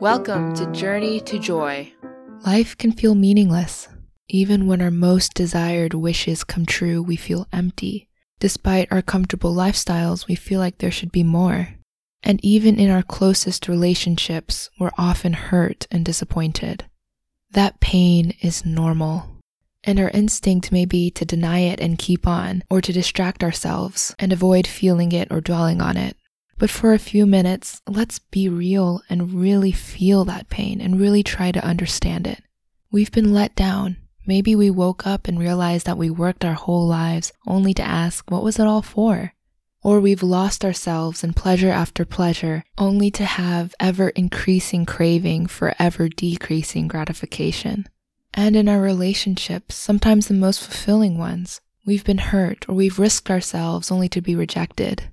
Welcome to Journey to Joy. Life can feel meaningless. Even when our most desired wishes come true, we feel empty. Despite our comfortable lifestyles, we feel like there should be more. And even in our closest relationships, we're often hurt and disappointed. That pain is normal. And our instinct may be to deny it and keep on, or to distract ourselves and avoid feeling it or dwelling on it. But for a few minutes, let's be real and really feel that pain and really try to understand it. We've been let down. Maybe we woke up and realized that we worked our whole lives only to ask, what was it all for? Or we've lost ourselves in pleasure after pleasure only to have ever increasing craving for ever decreasing gratification. And in our relationships, sometimes the most fulfilling ones, we've been hurt or we've risked ourselves only to be rejected.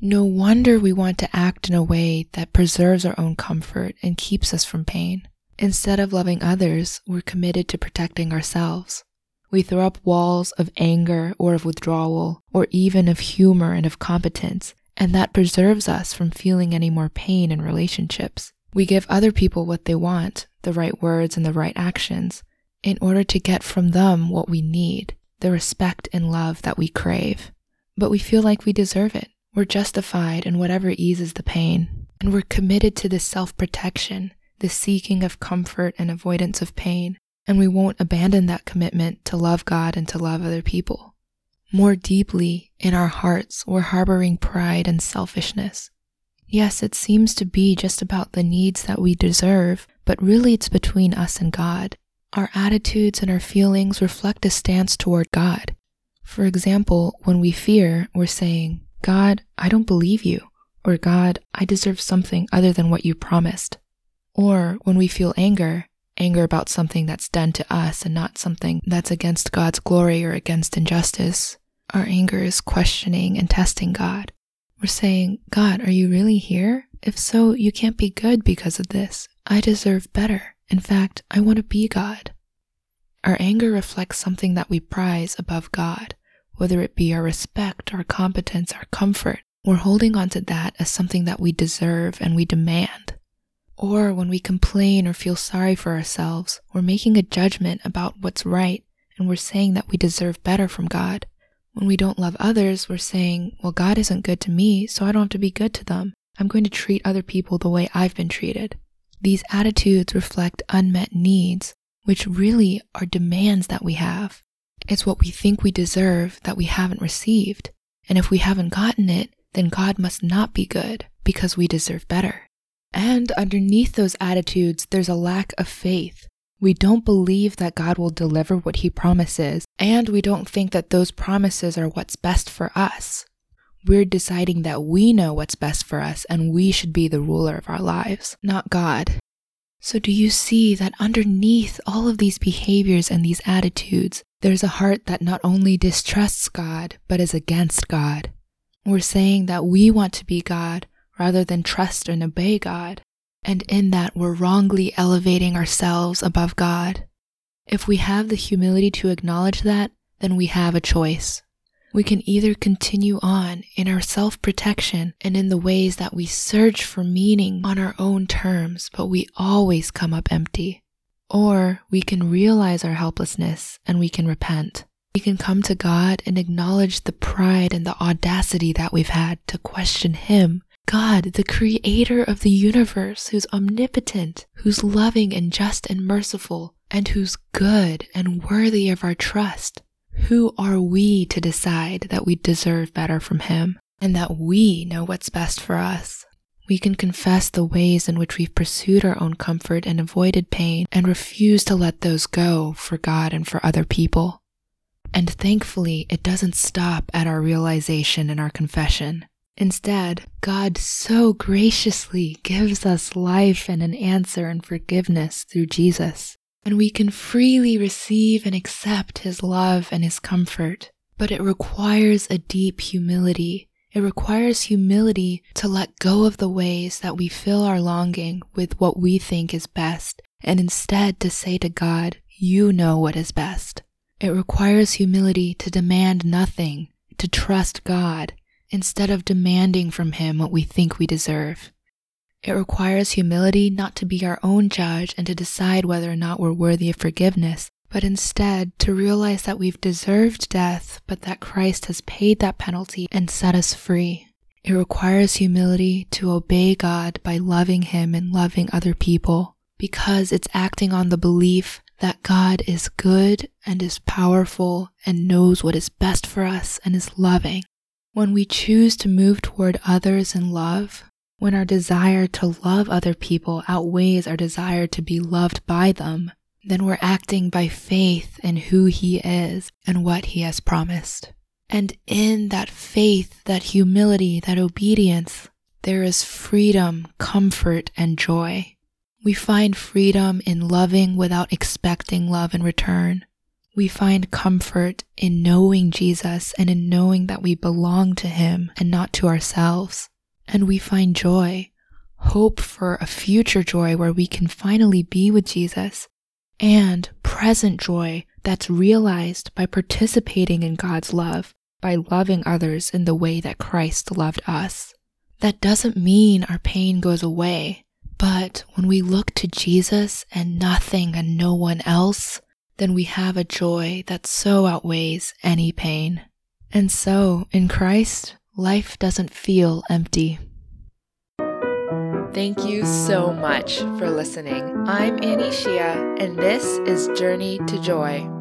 No wonder we want to act in a way that preserves our own comfort and keeps us from pain. Instead of loving others, we're committed to protecting ourselves. We throw up walls of anger or of withdrawal, or even of humor and of competence, and that preserves us from feeling any more pain in relationships. We give other people what they want, the right words and the right actions, in order to get from them what we need, the respect and love that we crave. But we feel like we deserve it. We're justified in whatever eases the pain, and we're committed to the self protection, the seeking of comfort and avoidance of pain, and we won't abandon that commitment to love God and to love other people. More deeply in our hearts, we're harboring pride and selfishness. Yes, it seems to be just about the needs that we deserve, but really it's between us and God. Our attitudes and our feelings reflect a stance toward God. For example, when we fear, we're saying, God, I don't believe you, or God, I deserve something other than what you promised. Or when we feel anger, anger about something that's done to us and not something that's against God's glory or against injustice, our anger is questioning and testing God. We're saying, God, are you really here? If so, you can't be good because of this. I deserve better. In fact, I want to be God. Our anger reflects something that we prize above God whether it be our respect, our competence, our comfort, we're holding on to that as something that we deserve and we demand. Or when we complain or feel sorry for ourselves, we're making a judgment about what's right and we're saying that we deserve better from God. When we don't love others, we're saying, well, God isn't good to me, so I don't have to be good to them. I'm going to treat other people the way I've been treated. These attitudes reflect unmet needs, which really are demands that we have. It's what we think we deserve that we haven't received. And if we haven't gotten it, then God must not be good because we deserve better. And underneath those attitudes, there's a lack of faith. We don't believe that God will deliver what he promises, and we don't think that those promises are what's best for us. We're deciding that we know what's best for us and we should be the ruler of our lives, not God. So, do you see that underneath all of these behaviors and these attitudes, there's a heart that not only distrusts God, but is against God? We're saying that we want to be God rather than trust and obey God. And in that, we're wrongly elevating ourselves above God. If we have the humility to acknowledge that, then we have a choice we can either continue on in our self protection and in the ways that we search for meaning on our own terms, but we always come up empty. Or we can realize our helplessness and we can repent. We can come to God and acknowledge the pride and the audacity that we've had to question Him. God, the creator of the universe, who's omnipotent, who's loving and just and merciful, and who's good and worthy of our trust. Who are we to decide that we deserve better from Him and that we know what's best for us? We can confess the ways in which we've pursued our own comfort and avoided pain and refuse to let those go for God and for other people. And thankfully, it doesn't stop at our realization and our confession. Instead, God so graciously gives us life and an answer and forgiveness through Jesus and we can freely receive and accept His love and His comfort. But it requires a deep humility. It requires humility to let go of the ways that we fill our longing with what we think is best, and instead to say to God, You know what is best. It requires humility to demand nothing, to trust God, instead of demanding from Him what we think we deserve. It requires humility not to be our own judge and to decide whether or not we're worthy of forgiveness, but instead to realize that we've deserved death, but that Christ has paid that penalty and set us free. It requires humility to obey God by loving Him and loving other people, because it's acting on the belief that God is good and is powerful and knows what is best for us and is loving. When we choose to move toward others in love, when our desire to love other people outweighs our desire to be loved by them, then we're acting by faith in who He is and what He has promised. And in that faith, that humility, that obedience, there is freedom, comfort, and joy. We find freedom in loving without expecting love in return. We find comfort in knowing Jesus and in knowing that we belong to Him and not to ourselves. And we find joy, hope for a future joy where we can finally be with Jesus and present joy that's realized by participating in God's love, by loving others in the way that Christ loved us. That doesn't mean our pain goes away, but when we look to Jesus and nothing and no one else, then we have a joy that so outweighs any pain. And so, in Christ, life doesn't feel empty. Thank you so much for listening. I'm Annie Shia, and this is Journey to Joy.